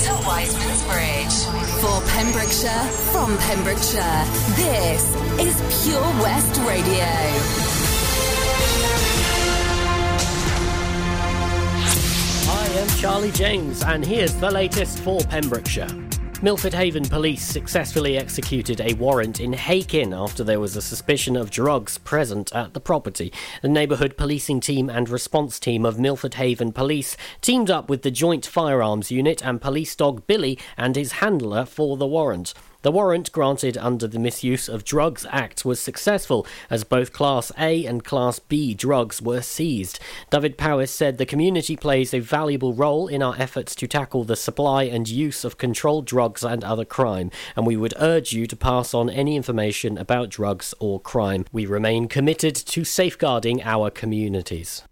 to Wiseman's Bridge. For Pembrokeshire, from Pembrokeshire, this is Pure West Radio. I am Charlie James, and here's the latest for Pembrokeshire. Milford Haven police successfully executed a warrant in Hakin after there was a suspicion of drugs present at the property. The neighbourhood policing team and response team of Milford Haven Police teamed up with the Joint Firearms Unit and police dog Billy and his handler for the warrant. The warrant granted under the Misuse of Drugs Act was successful, as both Class A and Class B drugs were seized. David Powis said the community plays a valuable role in our efforts to tackle the supply and use of controlled drugs and other crime, and we would urge you to pass on any information about drugs or crime. We remain committed to safeguarding our communities.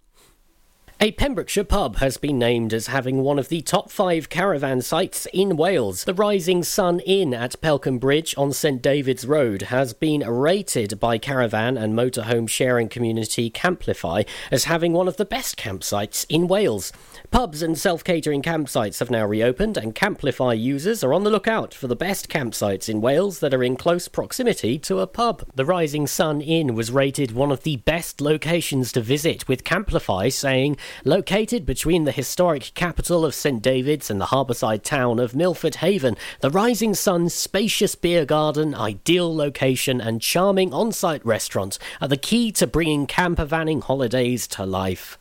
A Pembrokeshire pub has been named as having one of the top five caravan sites in Wales. The Rising Sun Inn at Pelcombe Bridge on St David's Road has been rated by caravan and motorhome sharing community Camplify as having one of the best campsites in Wales. Pubs and self catering campsites have now reopened, and Camplify users are on the lookout for the best campsites in Wales that are in close proximity to a pub. The Rising Sun Inn was rated one of the best locations to visit, with Camplify saying, located between the historic capital of St David's and the harbourside town of Milford Haven, the Rising Sun's spacious beer garden, ideal location, and charming on site restaurant are the key to bringing campervanning holidays to life.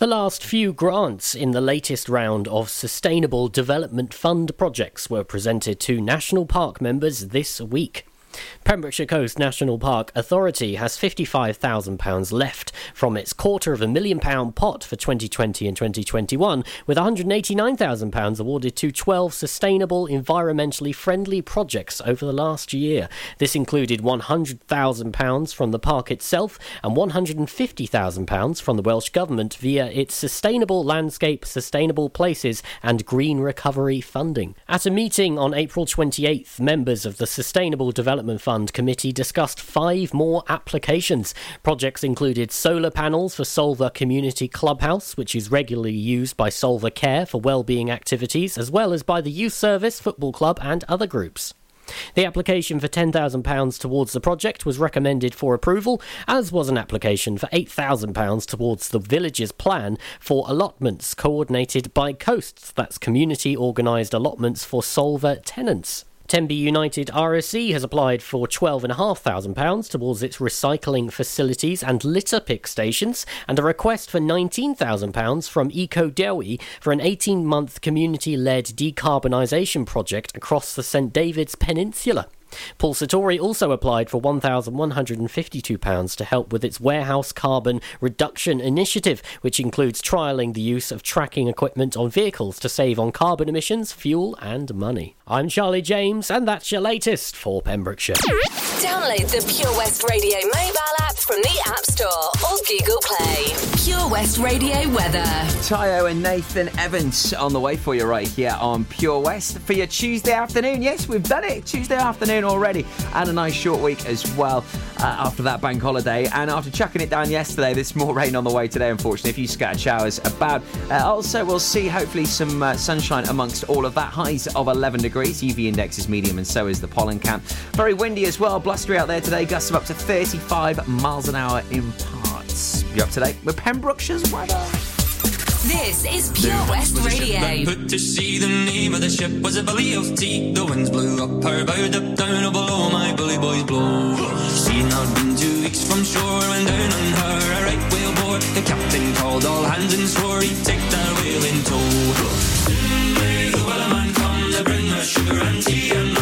The last few grants in the latest round of Sustainable Development Fund projects were presented to National Park members this week. Pembrokeshire Coast National Park Authority has £55,000 left from its quarter of a million pound pot for 2020 and 2021, with £189,000 awarded to 12 sustainable, environmentally friendly projects over the last year. This included £100,000 from the park itself and £150,000 from the Welsh Government via its Sustainable Landscape, Sustainable Places and Green Recovery funding. At a meeting on April 28th, members of the Sustainable Development Fund Committee discussed five more applications. Projects included solar panels for Solva Community Clubhouse, which is regularly used by Solva Care for well-being activities, as well as by the Youth Service, Football Club and other groups. The application for £10,000 towards the project was recommended for approval, as was an application for £8,000 towards the village's plan for allotments coordinated by Coasts, that's community organised allotments for Solva tenants. Tenby United RFC has applied for £12,500 towards its recycling facilities and litter pick stations, and a request for £19,000 from Eco Dewi for an 18 month community led decarbonisation project across the St David's Peninsula. Paul Satori also applied for £1,152 to help with its warehouse carbon reduction initiative, which includes trialling the use of tracking equipment on vehicles to save on carbon emissions, fuel, and money. I'm Charlie James, and that's your latest for Pembrokeshire. Download the Pure West Radio mobile app from the App Store or Google Play. Pure West Radio weather. Tayo and Nathan Evans on the way for you right here on Pure West for your Tuesday afternoon. Yes, we've done it. Tuesday afternoon already, and a nice short week as well uh, after that bank holiday. And after chucking it down yesterday, there's more rain on the way today, unfortunately. A few scattered showers about. Uh, also, we'll see hopefully some uh, sunshine amongst all of that. Highs of 11 degrees. UV index is medium, and so is the pollen count. Very windy as well. Blustery out there today. Gusts of up to 35 miles an hour in parts. You're up to date with Pembrokeshire's weather. This is Pure West Radio. Put to sea, the name of the ship was a belly of tea. The winds blew up her bow, up down oh, below my bully boys blow. She had not been two weeks from shore when down on her a right whale bore. The captain called all hands and swore he'd take that whale in tow. Soon may the wellerman come to bring us sugar and tea and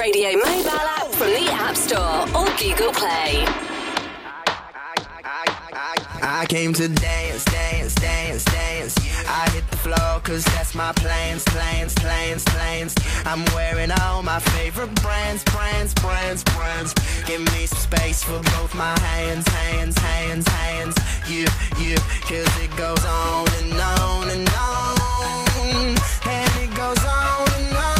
Radio mobile app from the App Store or Google Play. I came to dance, dance, dance, dance. I hit the floor cause that's my plans, plans, plans, plans. I'm wearing all my favorite brands, brands, brands, brands. Give me some space for both my hands, hands, hands, hands. You, you, cause it goes on and on and on. And it goes on and on.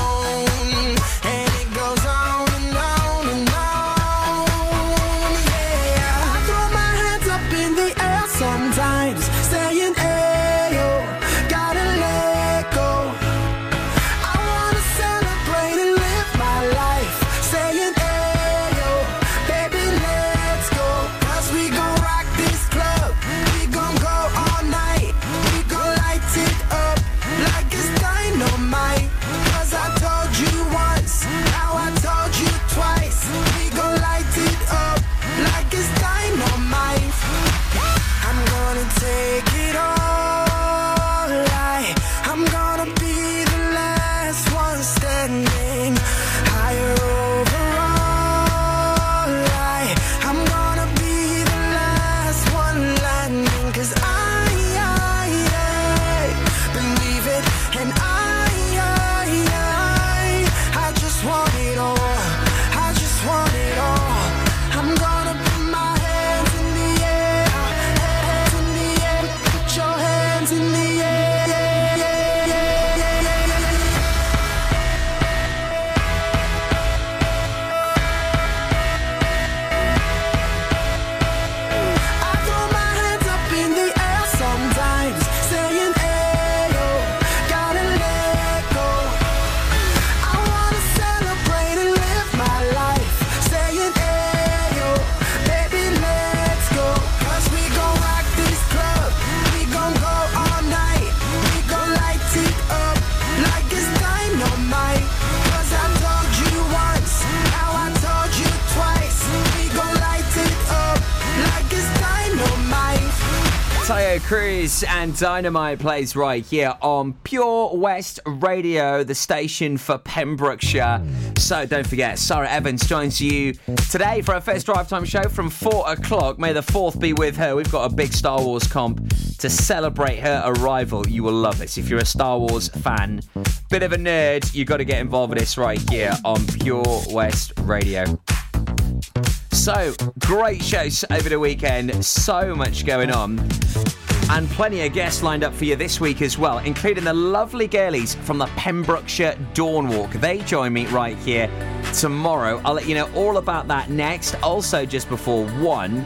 Dynamite plays right here on Pure West Radio, the station for Pembrokeshire. So don't forget, Sarah Evans joins you today for our first drive time show from 4 o'clock. May the 4th be with her. We've got a big Star Wars comp to celebrate her arrival. You will love this. If you're a Star Wars fan, bit of a nerd, you've got to get involved with this right here on Pure West Radio. So, great shows over the weekend. So much going on. And plenty of guests lined up for you this week as well, including the lovely girlies from the Pembrokeshire Dawn Walk. They join me right here tomorrow. I'll let you know all about that next. Also, just before one,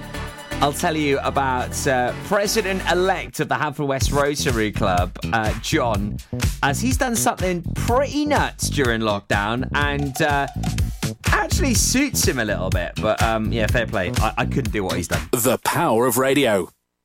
I'll tell you about uh, President elect of the Haverfordwest Rotary Club, uh, John, as he's done something pretty nuts during lockdown and uh, actually suits him a little bit. But um, yeah, fair play. I-, I couldn't do what he's done. The power of radio.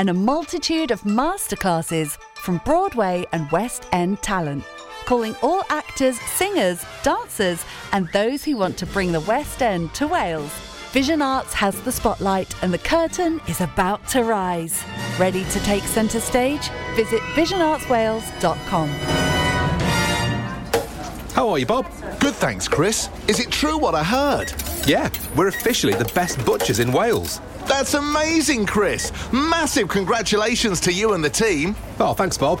and a multitude of masterclasses from Broadway and West End talent. Calling all actors, singers, dancers, and those who want to bring the West End to Wales. Vision Arts has the spotlight and the curtain is about to rise. Ready to take centre stage? Visit visionartswales.com. How are you, Bob? Good, thanks, Chris. Is it true what I heard? Yeah, we're officially the best butchers in Wales. That's amazing, Chris. Massive congratulations to you and the team. Oh, thanks, Bob.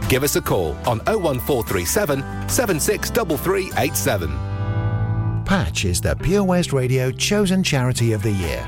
Give us a call on 01437 763387. Patch is the Pure West Radio chosen charity of the year.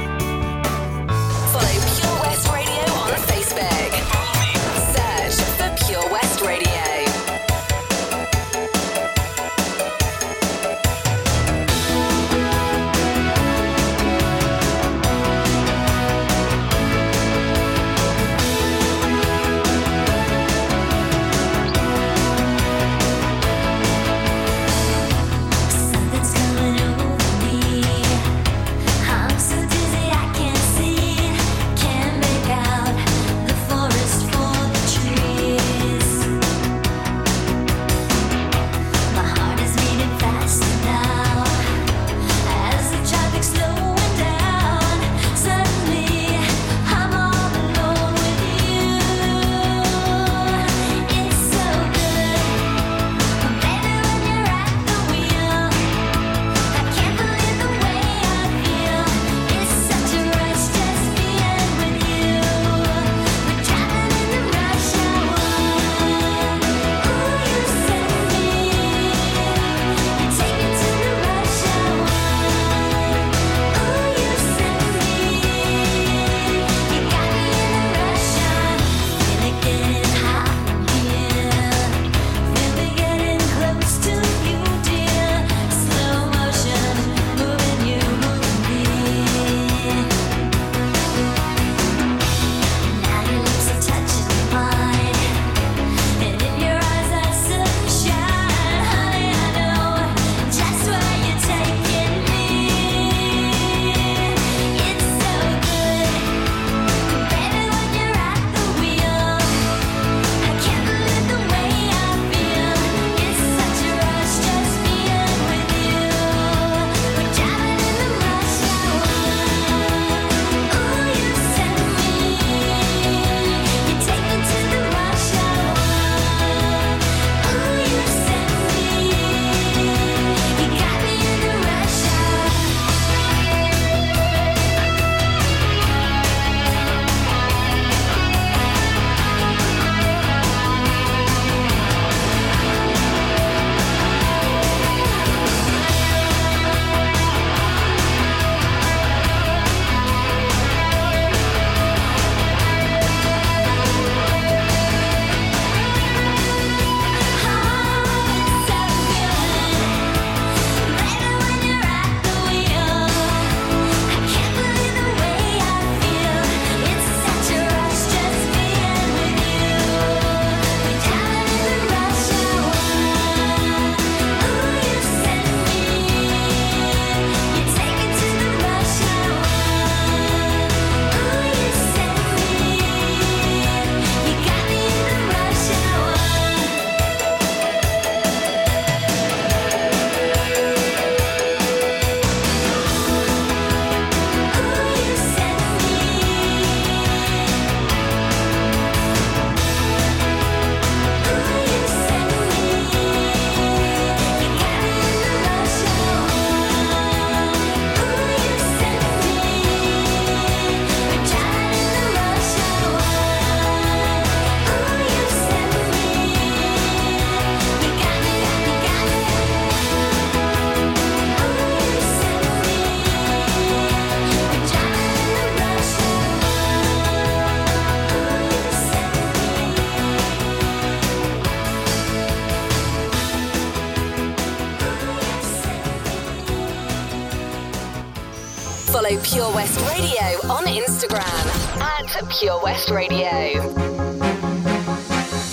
Pure West Radio.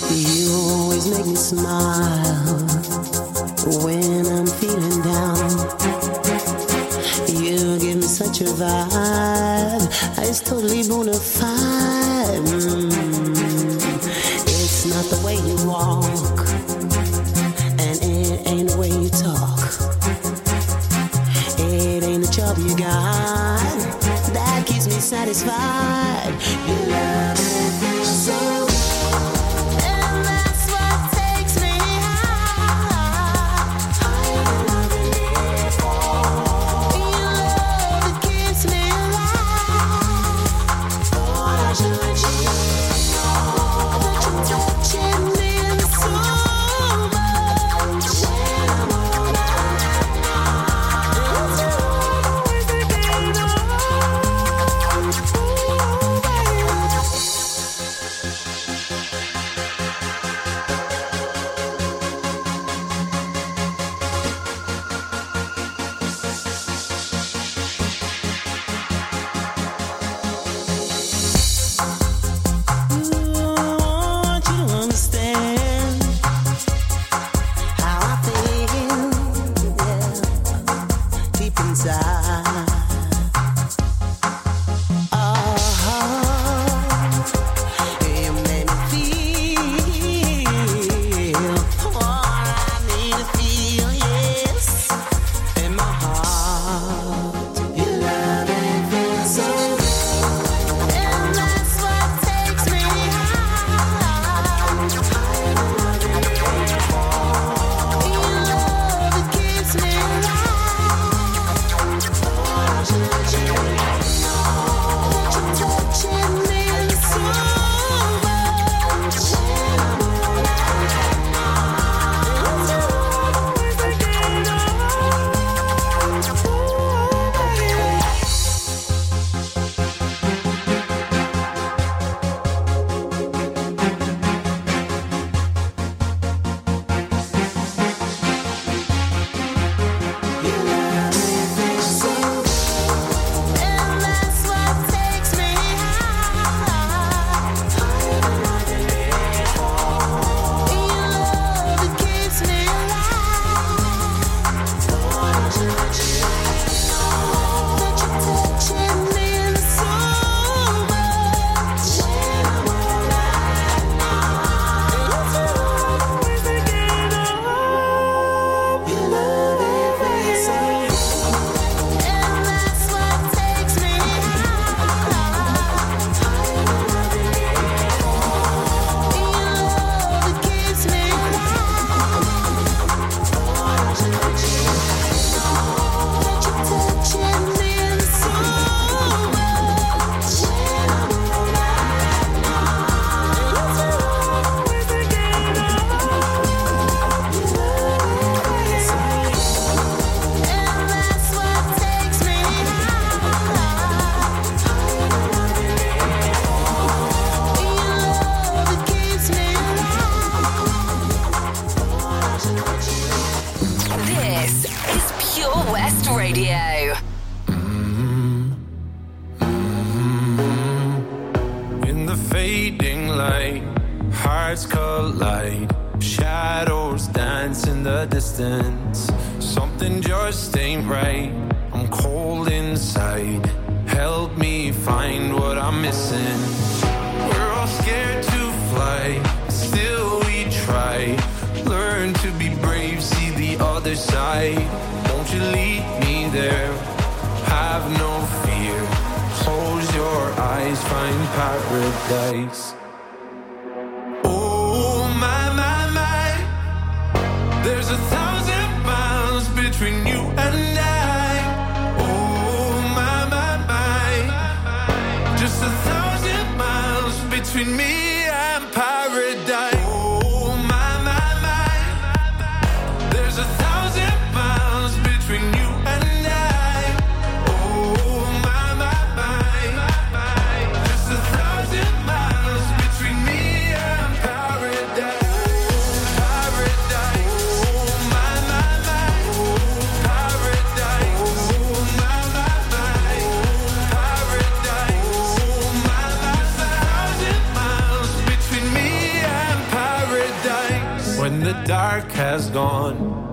You always make me smile when I'm feeling down. You give me such a vibe, I just totally bona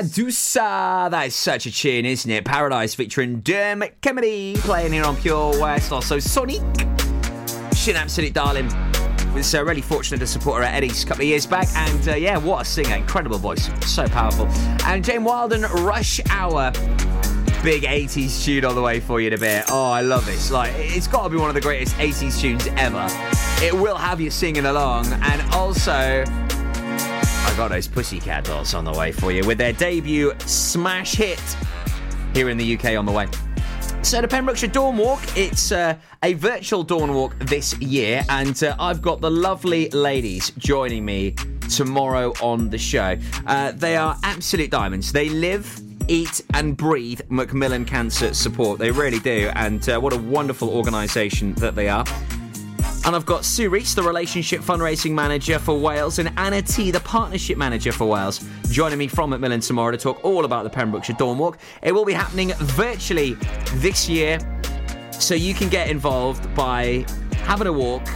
Meduza, that is such a tune, isn't it? Paradise featuring Dermot Kennedy playing here on Pure West. Also, Sonique, she's an absolute darling. Was uh, really fortunate to support her at Eddie's a couple of years back, and uh, yeah, what a singer! Incredible voice, so powerful. And Jane Wiedlin, Rush Hour, big 80s tune all the way for you a bit. Oh, I love this. Like, it's got to be one of the greatest 80s tunes ever. It will have you singing along, and also. I got those Pussycat Dolls on the way for you with their debut smash hit here in the UK on the way. So the Pembrokeshire Dawn Walk, it's uh, a virtual dawn walk this year, and uh, I've got the lovely ladies joining me tomorrow on the show. Uh, they are absolute diamonds. They live, eat, and breathe Macmillan Cancer Support. They really do, and uh, what a wonderful organisation that they are. And I've got Sue Reese, the relationship fundraising manager for Wales, and Anna T, the partnership manager for Wales, joining me from Macmillan tomorrow to talk all about the Pembrokeshire Dawn Walk. It will be happening virtually this year, so you can get involved by having a walk,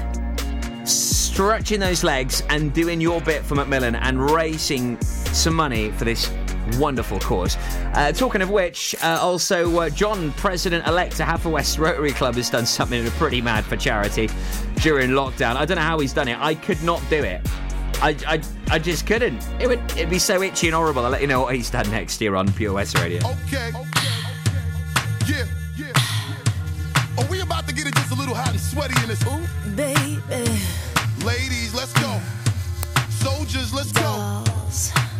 stretching those legs, and doing your bit for Macmillan and raising some money for this wonderful cause. Uh, talking of which, uh, also uh, John, president-elect to Haverwest Rotary Club, has done something pretty mad for charity during lockdown. I don't know how he's done it. I could not do it. I, I, I just couldn't. It would it'd be so itchy and horrible. I'll let you know what he's done next year on Pure West Radio. Okay. Yeah, yeah. Are we about to get it just a little hot and sweaty in this? Ooh, Baby, ladies, let's go. Soldiers, let's go.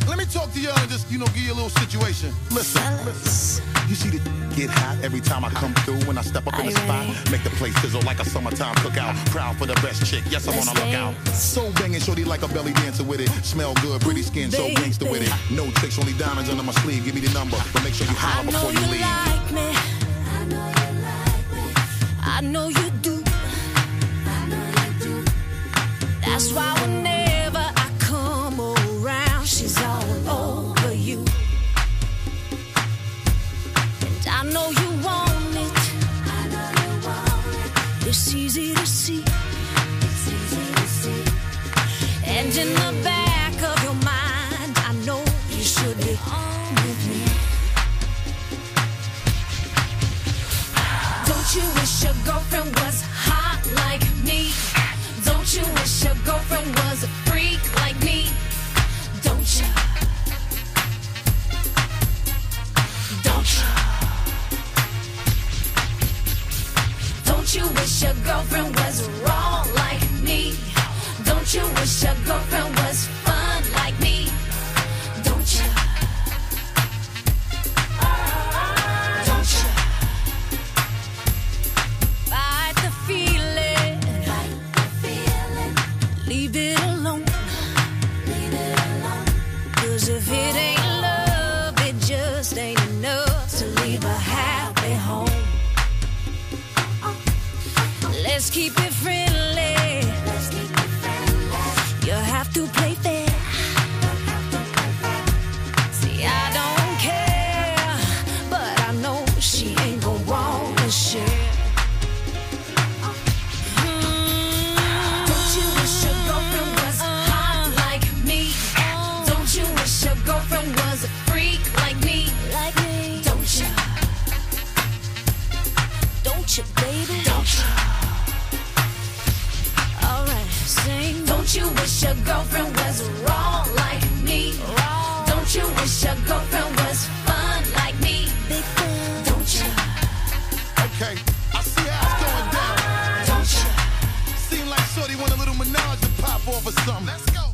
Let me talk to y'all and just, you know, give you a little situation. Listen, listen. You see the get hot every time I come through when I step up in the spot. Make the place sizzle like a summertime cookout. Proud for the best chick. Yes, I'm on a lookout. So banging, shorty like a belly dancer with it. Smell good, pretty skin, so gangster with it. No tricks, only diamonds under my sleeve. Give me the number, but make sure you I holler before you leave. I know you leave. like me. I know you do. That's why Okay, I see how it's going down. Don't you? Seem like Shorty want a little menage to pop off or something. Let's go.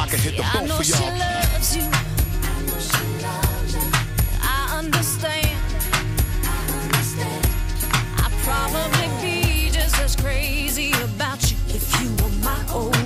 I can hit the I boat know for she y'all. loves you. I understand. I'd probably be just as crazy about you if you were my old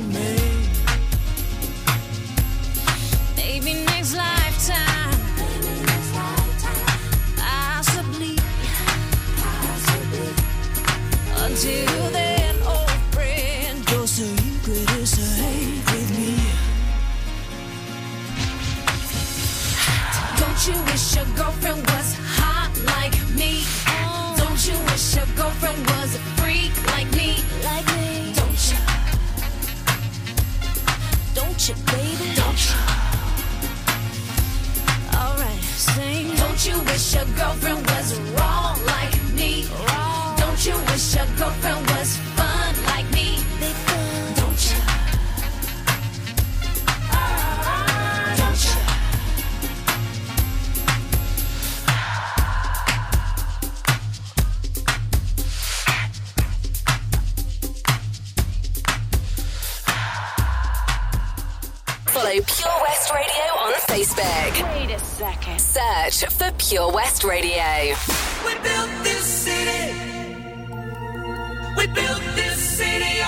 wish your girlfriend was hot like me? Don't you wish your girlfriend was a freak like me? Don't you? Don't you, baby? Don't you? Alright, sing. Don't you wish your girlfriend was wrong like me? Don't you wish your girlfriend was Follow Pure West Radio on Facebook. Wait a second. Search for Pure West Radio. We built this city. We built this city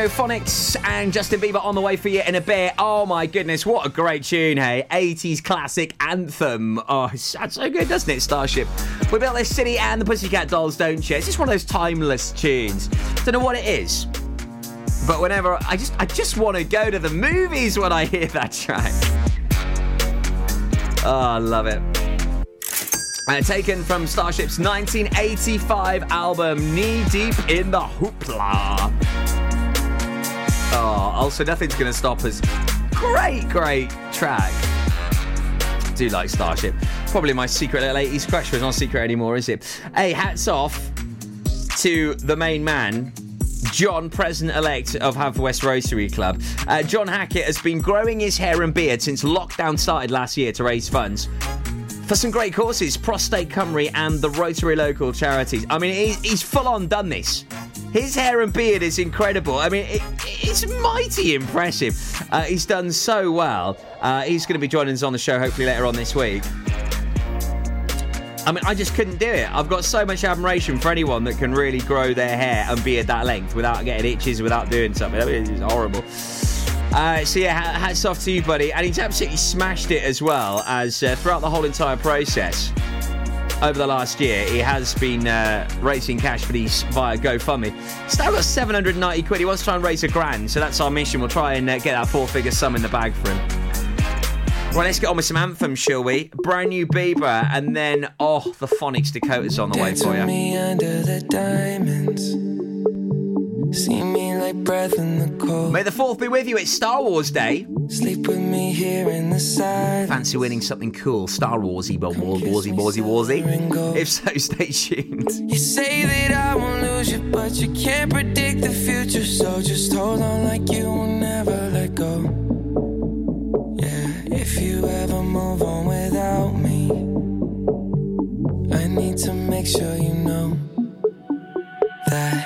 Stereophonics and Justin Bieber on the way for you in a bit. Oh my goodness, what a great tune, hey? 80s classic anthem. Oh, it's that's so good, doesn't it, Starship? We built this city and the Pussycat Dolls, don't you? It's just one of those timeless tunes. Don't know what it is. But whenever I just I just want to go to the movies when I hear that track. Oh, I love it. Uh, taken from Starship's 1985 album Knee Deep in the Hoopla. Oh, also Nothing's Gonna Stop Us. Great, great track. Do like Starship. Probably my secret little 80s crush, it's not secret anymore, is it? Hey, hats off to the main man, John, president elect of Haverfordwest Rotary Club. Uh, John Hackett has been growing his hair and beard since lockdown started last year to raise funds for some great causes Prostate Cymru and the Rotary local charities. I mean, he, he's full on done this. His hair and beard is incredible. I mean, it, it's mighty impressive. Uh, he's done so well. Uh, he's going to be joining us on the show hopefully later on this week. I mean, I just couldn't do it. I've got so much admiration for anyone that can really grow their hair and beard that length without getting itches, without doing something. I mean, it's horrible. Uh, so yeah, hats off to you, buddy. And he's absolutely smashed it as well as uh, throughout the whole entire process. Over the last year, he has been uh, raising cash for these via GoFundMe. Still got 790 quid. He wants to try and raise a grand, so that's our mission. We'll try and uh, get that four-figure sum in the bag for him. Right, let's get on with some anthems, shall we? Brand new Bieber, and then oh, the Phonics Dakota's on the way for you. The diamonds. See me like breath in the cold. May the fourth be with you. It's Star Wars Day. Sleep with me here in the side. Fancy winning something cool, Star Warsy, War- Warsy, Warsy, Warsy? If so, stay tuned. You say that I won't lose you, but you can't predict the future. So just hold on like you will never let go. Yeah, if you ever move on without me, I need to make sure you know that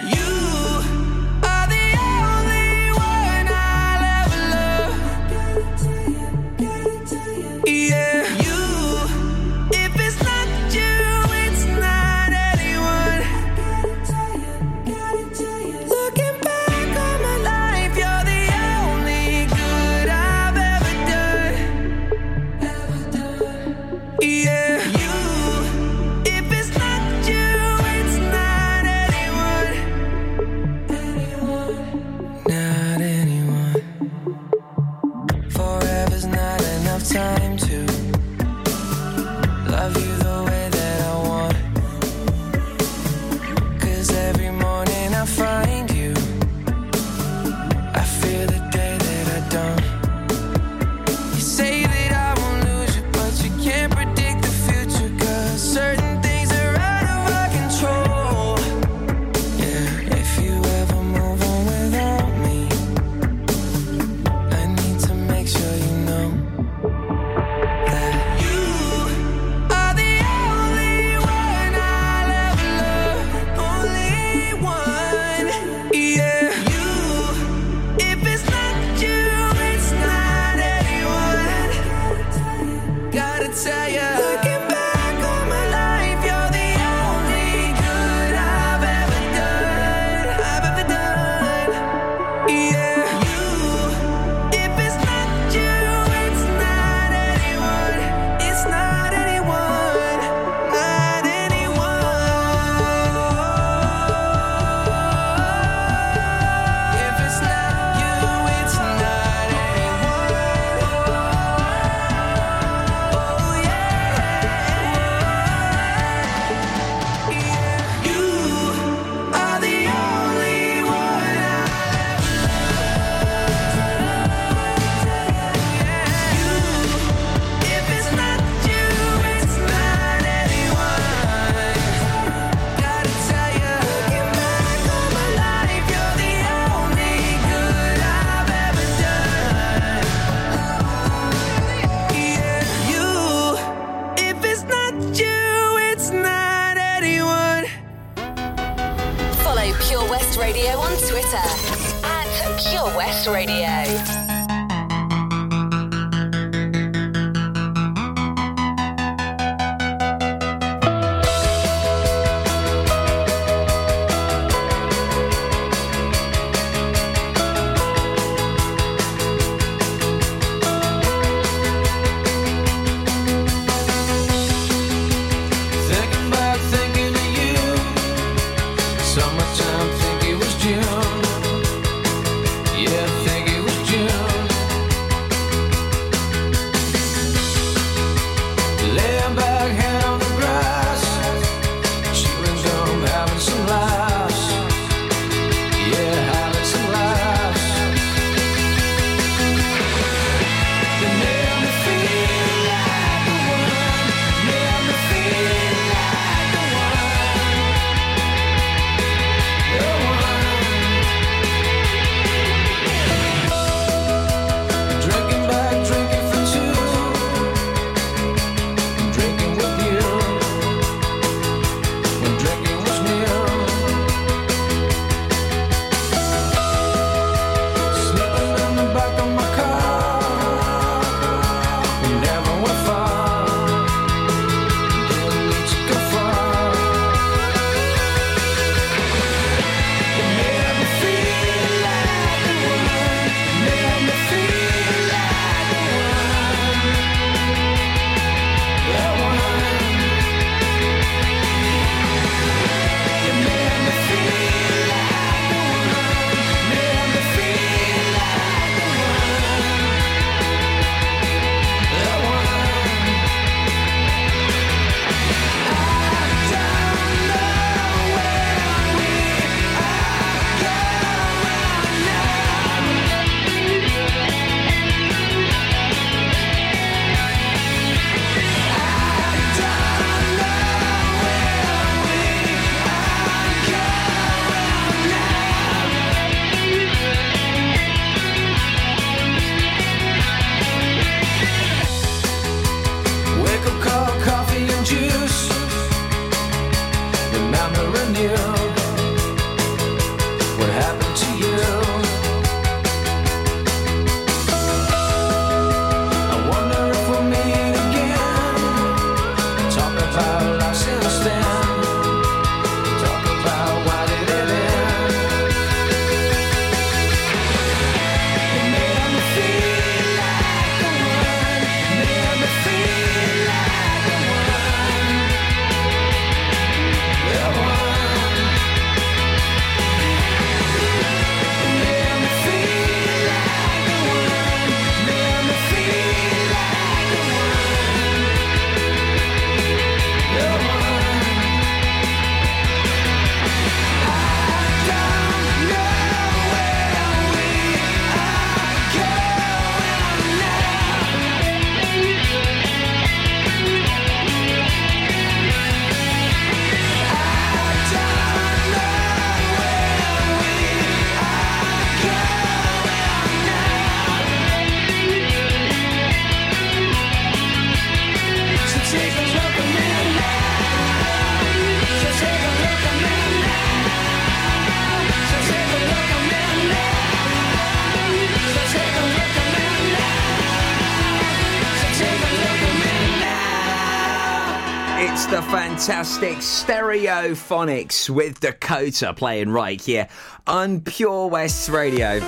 fantastic Stereophonics with Dakota playing right here on Pure West Radio.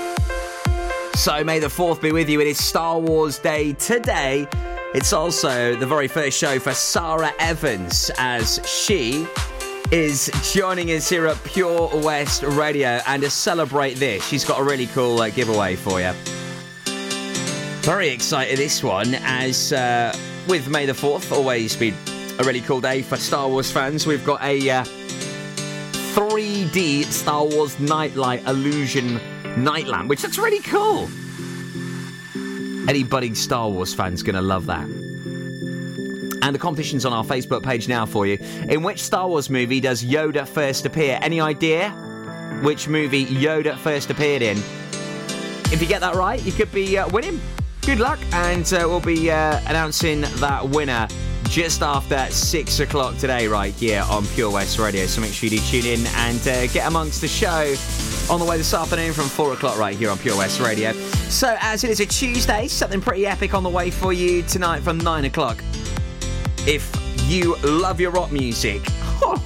So may the 4th be with you. It is Star Wars Day today. It's also the very first show for Sarah Evans as she is joining us here at Pure West Radio. And to celebrate this, she's got a really cool uh, giveaway for you. Very excited this one, as uh, with May the 4th, always been a really cool day for Star Wars fans. We've got a uh, 3D Star Wars Nightlight Illusion night lamp, which looks really cool. Any budding Star Wars fan's going to love that. And the competition's on our Facebook page now for you. In which Star Wars movie does Yoda first appear? Any idea which movie Yoda first appeared in? If you get that right, you could be uh, winning. Good luck, and uh, we'll be uh, announcing that winner just after six o'clock today, right here on Pure West Radio. So make sure you do tune in and uh, get amongst the show on the way this afternoon from four o'clock, right here on Pure West Radio. So, as it is a Tuesday, something pretty epic on the way for you tonight from nine o'clock. If you love your rock music,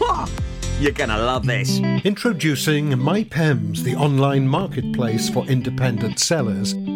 you're gonna love this. Introducing MyPems, the online marketplace for independent sellers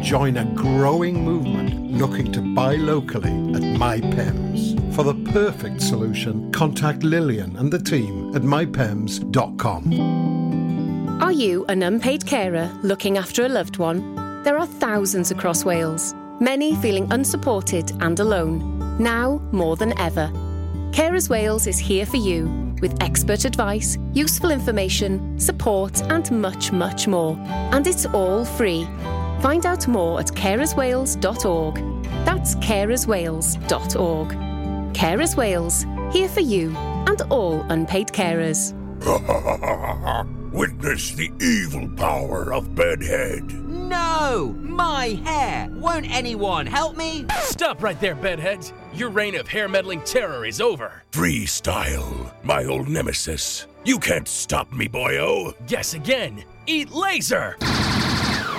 join a growing movement looking to buy locally at MyPems. For the perfect solution, contact Lillian and the team at mypems.com. Are you an unpaid carer looking after a loved one? There are thousands across Wales, many feeling unsupported and alone, now more than ever. Carers Wales is here for you with expert advice, useful information, support, and much, much more. And it's all free. Find out more at carerswales.org. That's carerswales.org. Carers Wales, here for you and all unpaid carers. Witness the evil power of Bedhead. No! My hair! Won't anyone help me? Stop right there, Bedhead! Your reign of hair meddling terror is over. Freestyle, my old nemesis. You can't stop me, boyo. Guess again. Eat laser.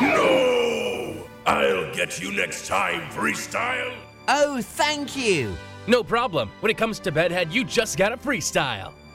No! I'll get you next time, Freestyle. Oh, thank you. No problem. When it comes to bedhead, you just gotta freestyle.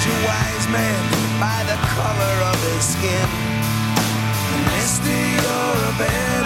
judge a wise man by the color of his skin. Mister. You're a bear.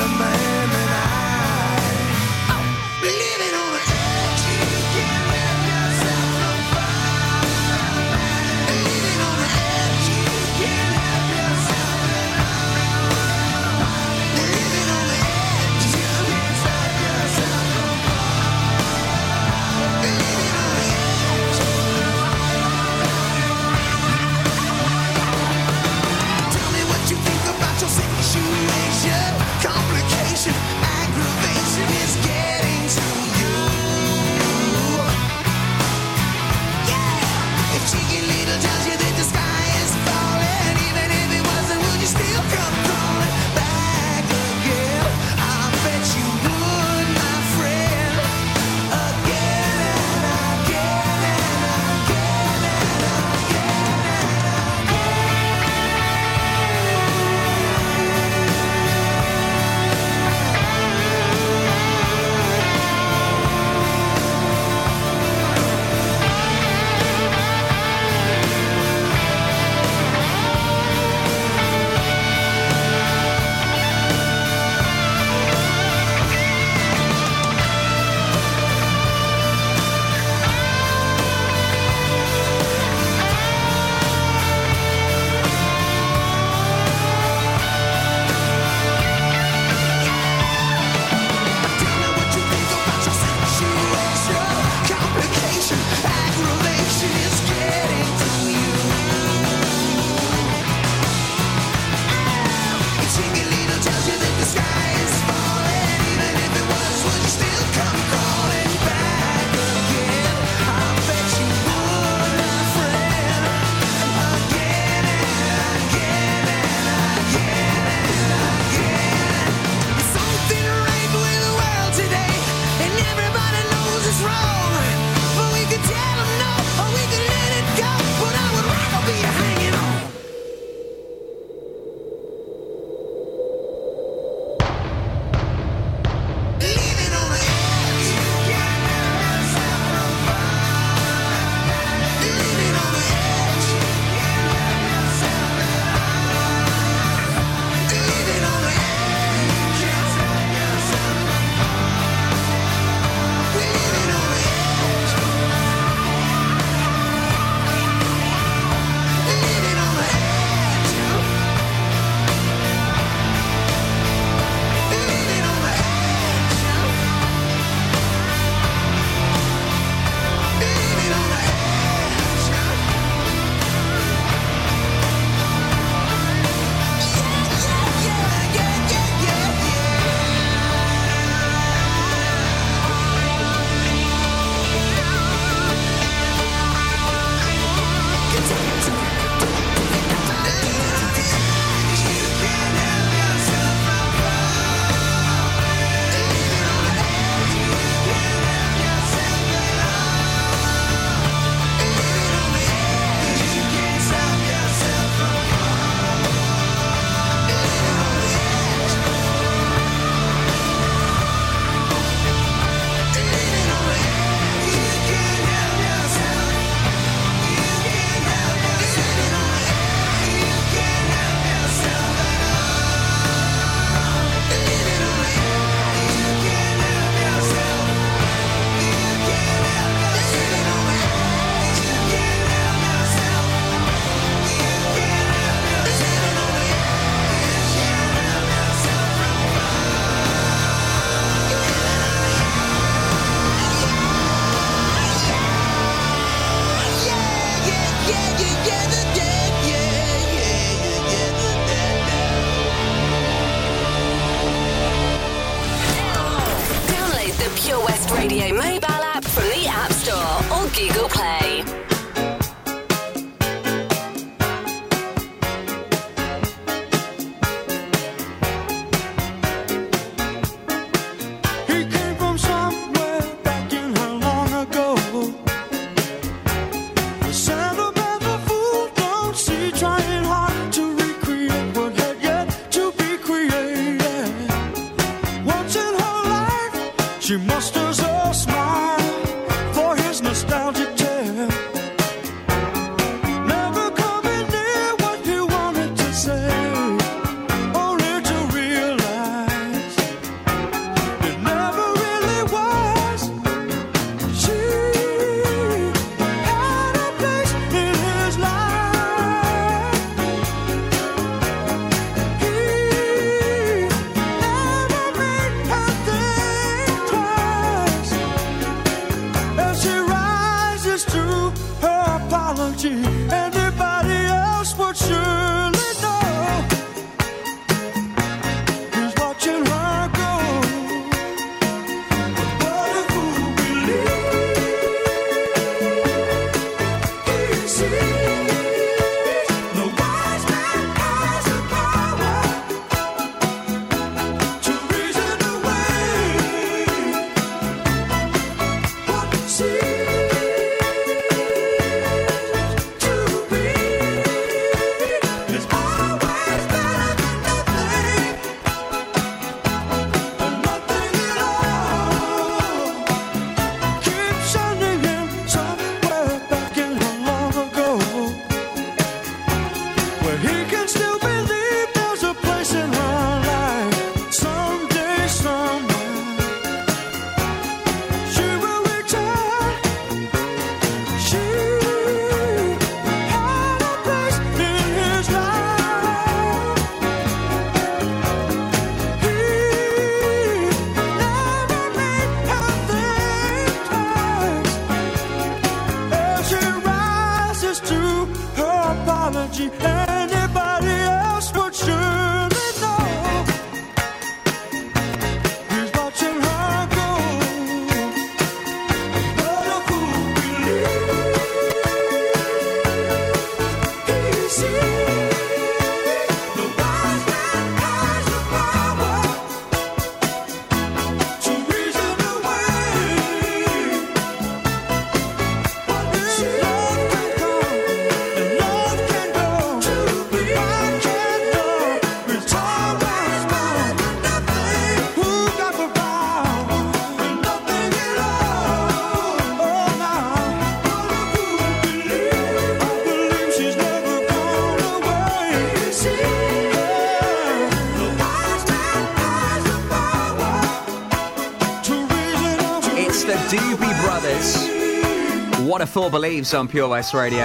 Fool Believes on Pure West Radio.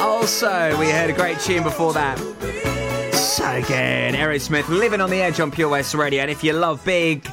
Also, we heard a great tune before that. So good. Aerosmith living on the edge on Pure West Radio. And if you love big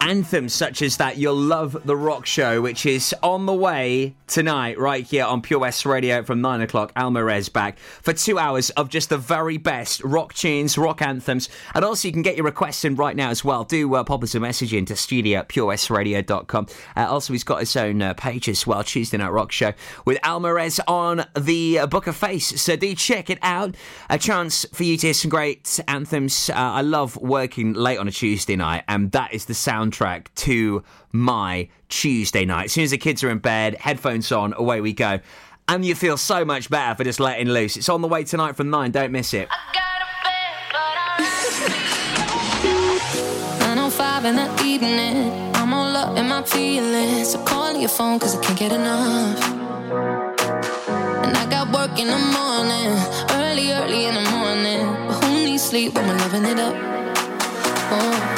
anthems such as that, you'll love The Rock Show, which is on the way tonight, right here on Pure West Radio from 9 o'clock. Almarez back for two hours of just the very best rock tunes, rock anthems. And also, you can get your requests in right now as well. Do uh, pop us a message into studio at purewestradio.com. Uh, also, he's got his own uh, page as well, Tuesday Night Rock Show, with Almarez on the uh, Book of Face. So do check it out. A chance for you to hear some great anthems. Uh, I love working late on a Tuesday night, and that is the soundtrack to my Tuesday night. As soon as the kids are in bed, headphones on, away we go. And you feel so much better for just letting loose. It's on the way tonight from 9, don't miss it. 905 in the evening. I'm all up in my feelings. So call your phone cause I can't get enough. And I got work in the morning. Early, early in the morning. But who needs sleep when we're loving it up? Oh,